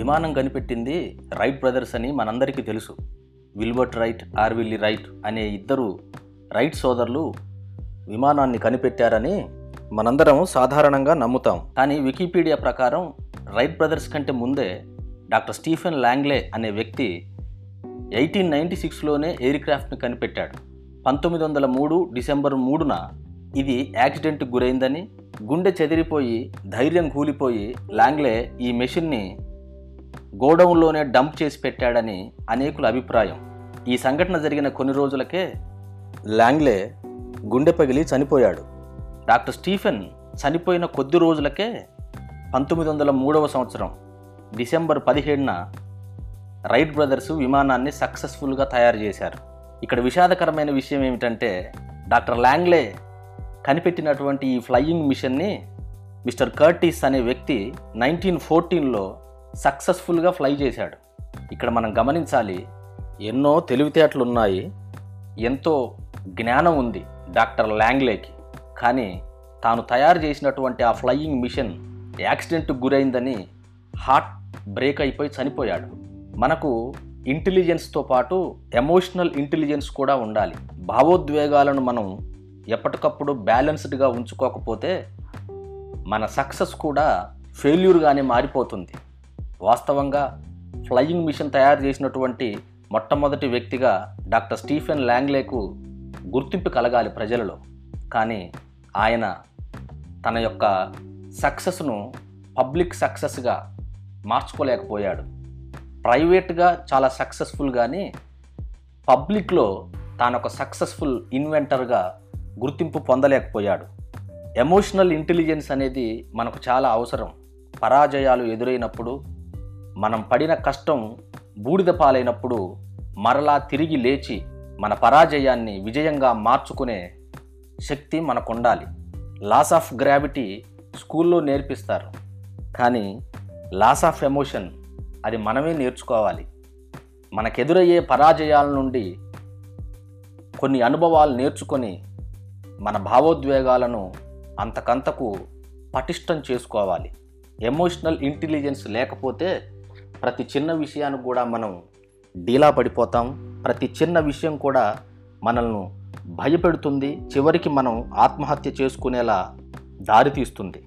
విమానం కనిపెట్టింది right brothers అని మనందరికీ తెలుసు. విల్బర్ట్ రైట్ ఆర్విల్లీ రైట్ అనే ఇద్దరు రైట్ సోదరులు విమానాన్ని కనిపెట్టారని మనందరం సాధారణంగా నమ్ముతాం. కానీ వికీపీడియా ప్రకారం రైట్ బ్రదర్స్ కంటే ముందే డాక్టర్ స్టీఫెన్ లాంగ్లే అనే వ్యక్తి ఎయిటీన్ నైంటీ సిక్స్లోనే ఎయిర్ క్రాఫ్ట్ని కనిపెట్టాడు. పంతొమ్మిది వందల మూడు డిసెంబర్ మూడున ఇది యాక్సిడెంట్కి గురైందని గుండె చెదిరిపోయి ధైర్యం కూలిపోయి లాంగ్లే ఈ మెషిన్ని గోడౌన్లోనే డంప్ చేసి పెట్టాడని అనేకుల అభిప్రాయం. ఈ సంఘటన జరిగిన కొన్ని రోజులకే లాంగ్లే గుండె పగిలి చనిపోయాడు. డాక్టర్ స్టీఫెన్ చనిపోయిన కొద్ది రోజులకే పంతొమ్మిది వందల మూడవ సంవత్సరం డిసెంబర్ పదిహేడున రైట్ బ్రదర్స్ విమానాన్ని సక్సెస్ఫుల్గా తయారు చేశారు. ఇక్కడ విషాదకరమైన విషయం ఏమిటంటే డాక్టర్ లాంగ్లే కనిపెట్టినటువంటి ఈ ఫ్లయింగ్ మిషన్ని మిస్టర్ కర్టీస్ అనే వ్యక్తి నైన్టీన్ ఫోర్టీన్లో సక్సెస్ఫుల్గా ఫ్లై చేశాడు. ఇక్కడ మనం గమనించాలి ఎన్నో తెలివితేటలు ఉన్నాయి ఎంతో జ్ఞానం ఉంది డాక్టర్ లాంగ్లేకి. కానీ తాను తయారు చేసినటువంటి ఆ ఫ్లయింగ్ మిషన్ యాక్సిడెంట్కి గురైందని హార్ట్ బ్రేక్ అయిపోయి చనిపోయాడు. మనకు ఇంటెలిజెన్స్తో పాటు ఎమోషనల్ ఇంటెలిజెన్స్ కూడా ఉండాలి. భావోద్వేగాలను మనం ఎప్పటికప్పుడు బ్యాలెన్స్డ్గా ఉంచుకోకపోతే మన సక్సెస్ కూడా ఫెయిల్యూర్గానే మారిపోతుంది. వాస్తవంగా ఫ్లయింగ్ మిషన్ తయారు చేసినటువంటి మొట్టమొదటి వ్యక్తిగా డాక్టర్ స్టీఫెన్ లాంగ్లేకు గుర్తింపు కలగాలి ప్రజలలో. కానీ ఆయన తన యొక్క సక్సెస్ను పబ్లిక్ సక్సెస్గా మార్చుకోలేకపోయాడు. ప్రైవేట్గా చాలా సక్సెస్ఫుల్ కానీ పబ్లిక్లో తాను ఒక సక్సెస్ఫుల్ ఇన్వెంటర్గా గుర్తింపు పొందలేకపోయాడు. ఎమోషనల్ ఇంటెలిజెన్స్ అనేది మనకు చాలా అవసరం. పరాజయాలు ఎదురైనప్పుడు మనం పడిన కష్టం బూడిద పాలైనప్పుడు మరలా తిరిగి లేచి మన పరాజయాన్ని విజయంగా మార్చుకునే శక్తి మనకు ఉండాలి లాస్ ఆఫ్ గ్రావిటీ స్కూల్లో నేర్పిస్తారు. కానీ లాస్ ఆఫ్ ఎమోషన్ అది మనమే నేర్చుకోవాలి. మనకెదురయ్యే పరాజయాల నుండి కొన్ని అనుభవాలు నేర్చుకొని మన భావోద్వేగాలను అంతకంతకు పటిష్టం చేసుకోవాలి. ఎమోషనల్ ఇంటెలిజెన్స్ లేకపోతే ప్రతి చిన్న విషయానికి కూడా మనం డీలా పడిపోతాం. ప్రతి చిన్న విషయం కూడా మనల్ని భయపెడుతుంది. చివరికి మనం ఆత్మహత్య చేసుకునేలా దారితీస్తుంది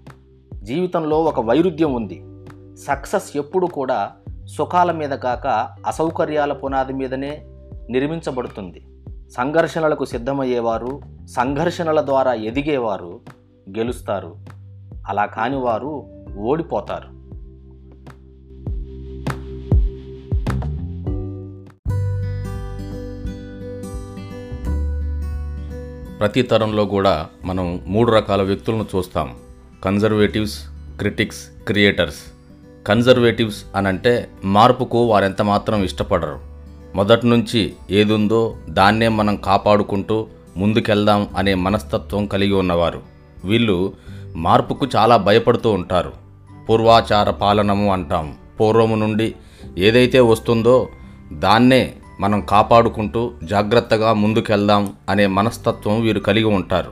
జీవితంలో ఒక వైరుధ్యం ఉంది. సక్సెస్ ఎప్పుడు కూడా సుఖాల మీద కాక అసౌకర్యాల పునాది మీదనే నిర్మించబడుతుంది. సంఘర్షణలకు సిద్ధమయ్యేవారు సంఘర్షణల ద్వారా ఎదిగేవారు గెలుస్తారు. అలా కాని వారు ఓడిపోతారు. ప్రతి తరంలో కూడా మనం మూడు రకాల వ్యక్తులను చూస్తాం. Conservatives critics creators. కన్జర్వేటివ్స్ అనంటే మార్పుకు వారెంత మాత్రం ఇష్టపడరు. మొదటి నుంచి ఏదుందో దాన్నే మనం కాపాడుకుంటూ ముందుకెళ్దాం అనే మనస్తత్వం కలిగి ఉన్నవారు. వీళ్ళు మార్పుకు చాలా భయపడుతూ ఉంటారు. పూర్వాచార పాలనము అంటాం. పూర్వము నుండి ఏదైతే వస్తుందో దాన్నే మనం కాపాడుకుంటూ జాగ్రత్తగా ముందుకెళ్దాం అనే మనస్తత్వం వీరు కలిగి ఉంటారు.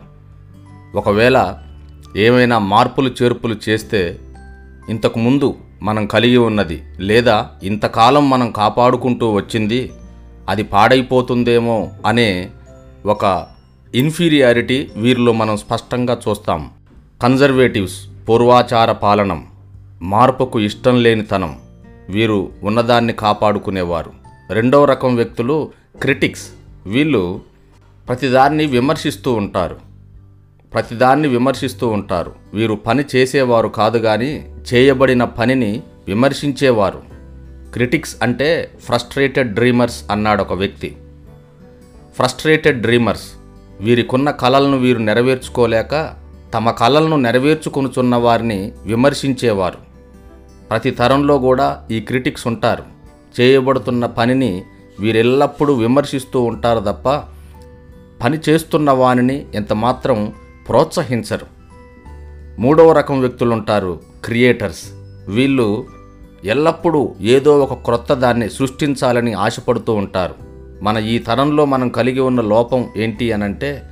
ఒకవేళ ఏమైనా మార్పులు చేర్పులు చేస్తే ఇంతకుముందు మనం కలిగి ఉన్నది లేదా ఇంతకాలం మనం కాపాడుకుంటూ వచ్చింది అది పాడైపోతుందేమో అనే ఒక ఇన్ఫీరియారిటీ వీరిలో మనం స్పష్టంగా చూస్తాం. కన్జర్వేటివ్స్ పూర్వాచార పాలనం మార్పుకు ఇష్టం లేనితనం వీరు ఉన్నదాన్ని కాపాడుకునేవారు. రెండవ రకం వ్యక్తులు క్రిటిక్స్. వీళ్ళు ప్రతిదాన్ని విమర్శిస్తూ ఉంటారు. ప్రతిదాన్ని విమర్శిస్తూ ఉంటారు. వీరు పని చేసేవారు కాదు కానీ చేయబడిన పనిని విమర్శించేవారు. క్రిటిక్స్ అంటే ఫ్రస్ట్రేటెడ్ డ్రీమర్స్ అన్నాడు ఒక వ్యక్తి. Frustrated dreamers. వీరికున్న కళలను వీరు నెరవేర్చుకోలేక తమ కళలను నెరవేర్చుకొనుచున్న వారిని విమర్శించేవారు. ప్రతి తరంలో కూడా ఈ క్రిటిక్స్ ఉంటారు. చేయబడుతున్న పనిని వీరెల్లప్పుడూ విమర్శిస్తూ ఉంటారు తప్ప పని చేస్తున్న వానిని ఎంతమాత్రం ప్రోత్సహించరు. మూడవ రకం వ్యక్తులు ఉంటారు క్రియేటర్స్. వీళ్ళు ఎల్లప్పుడూ ఏదో ఒక క్రొత్త దాన్ని సృష్టించాలని ఆశపడుతూ ఉంటారు. మన ఈ తరంలో మనం కలిగి ఉన్న లోపం ఏంటి అనంటే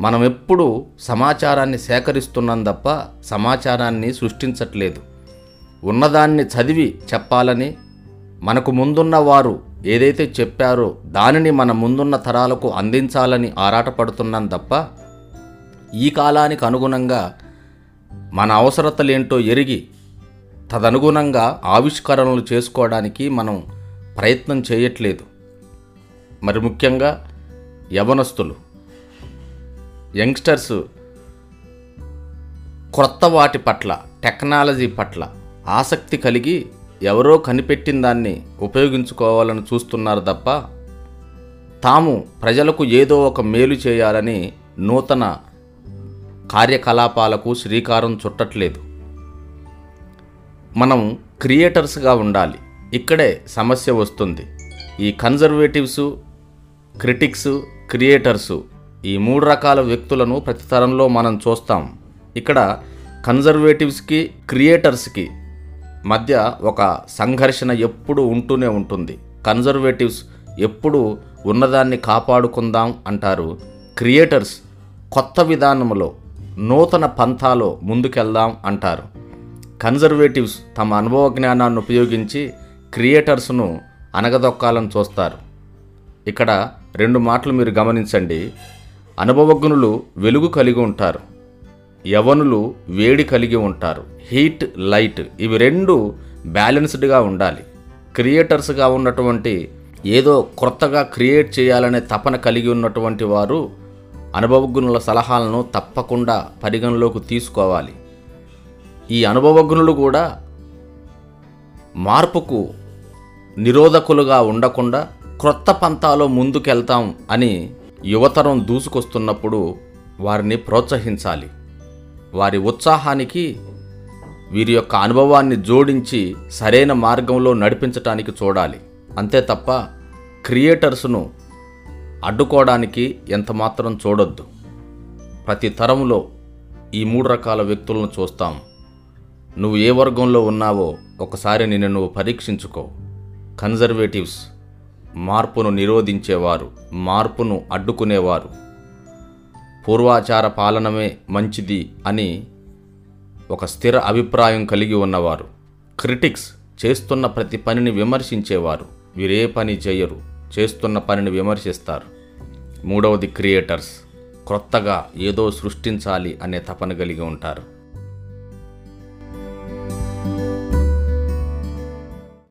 మనం ఎప్పుడూ సమాచారాన్ని సేకరిస్తున్నాం తప్ప సమాచారాన్ని సృష్టించట్లేదు. ఉన్నదాన్ని చదివి చెప్పాలని మనకు ముందున్న వారు ఏదైతే చెప్పారో దానిని మన ముందున్న తరాలకు అందించాలని ఆరాటపడుతున్నాం తప్ప ఈ కాలానికి అనుగుణంగా మన అవసరతలేంటో ఎరిగి తదనుగుణంగా ఆవిష్కరణలు చేసుకోవడానికి మనం ప్రయత్నం చేయట్లేదు. మరి ముఖ్యంగా యవనస్తులు యంగ్స్టర్స్ క్రొత్త వాటి పట్ల టెక్నాలజీ పట్ల ఆసక్తి కలిగి ఎవరో కనిపెట్టిన దాన్ని ఉపయోగించుకోవాలని చూస్తున్నారు తప్ప తాము ప్రజలకు ఏదో ఒక మేలు చేయాలని నూతన కార్యకలాపాలకు శ్రీకారం చుట్టట్లేదు. మనం క్రియేటర్స్గా ఉండాలి. ఇక్కడే సమస్య వస్తుంది. ఈ కన్జర్వేటివ్స్ క్రిటిక్స్ క్రియేటర్సు ఈ మూడు రకాల వ్యక్తులను ప్రతి తరంలో మనం చూస్తాం. ఇక్కడ కన్జర్వేటివ్స్కి క్రియేటర్స్కి మధ్య ఒక సంఘర్షణ ఎప్పుడు ఉంటూనే ఉంటుంది. కన్జర్వేటివ్స్ ఎప్పుడు ఉన్నదాన్ని కాపాడుకుందాం అంటారు క్రియేటర్స్. కొత్త విధానంలో నూతన పంథాలో ముందుకెళ్దాం అంటారు. కన్జర్వేటివ్స్ తమ అనుభవ జ్ఞానాన్ని ఉపయోగించి క్రియేటర్స్ను అనగదొక్కాలని చూస్తారు. ఇక్కడ రెండు మాటలు మీరు గమనించండి. అనుభవజ్ఞులు వెలుగు కలిగి ఉంటారు. యవనులు వేడి కలిగి ఉంటారు. హీట్ లైట్ ఇవి రెండు బ్యాలెన్స్డ్గా ఉండాలి. క్రియేటర్స్గా ఉన్నటువంటి ఏదో కొత్తగా క్రియేట్ చేయాలనే తపన కలిగి ఉన్నటువంటి వారు అనుభవజ్ఞుల సలహాలను తప్పకుండా పరిగణలోకి తీసుకోవాలి. ఈ అనుభవజ్ఞులు కూడా మార్పుకు నిరోధకులుగా ఉండకుండా క్రొత్త పంతాలో ముందుకెళ్తాం అని యువతరం దూసుకొస్తున్నప్పుడు వారిని ప్రోత్సహించాలి. వారి ఉత్సాహానికి వీరి యొక్క అనుభవాన్ని జోడించి సరైన మార్గంలో నడిపించటానికి చూడాలి. అంతే తప్ప క్రియేటర్స్ను అడ్డుకోవడానికి ఎంతమాత్రం చూడొద్దు. ప్రతి తరంలో ఈ మూడు రకాల వ్యక్తులను చూస్తాం. నువ్వు ఏ వర్గంలో ఉన్నావో ఒకసారి నిన్ను నువ్వు పరీక్షించుకో. కన్జర్వేటివ్స్ మార్పును నిరోధించేవారు మార్పును అడ్డుకునేవారు. పూర్వాచార పాలనమే మంచిది అని ఒక స్థిర అభిప్రాయం కలిగి ఉన్నవారు. క్రిటిక్స్ చేస్తున్న ప్రతి పనిని విమర్శించేవారు. వీరే పని చేయరు చేస్తున్న పనిని విమర్శిస్తారు. మూడవది క్రియేటర్స్. క్రొత్తగా ఏదో సృష్టించాలి అనే తపన కలిగి ఉంటారు.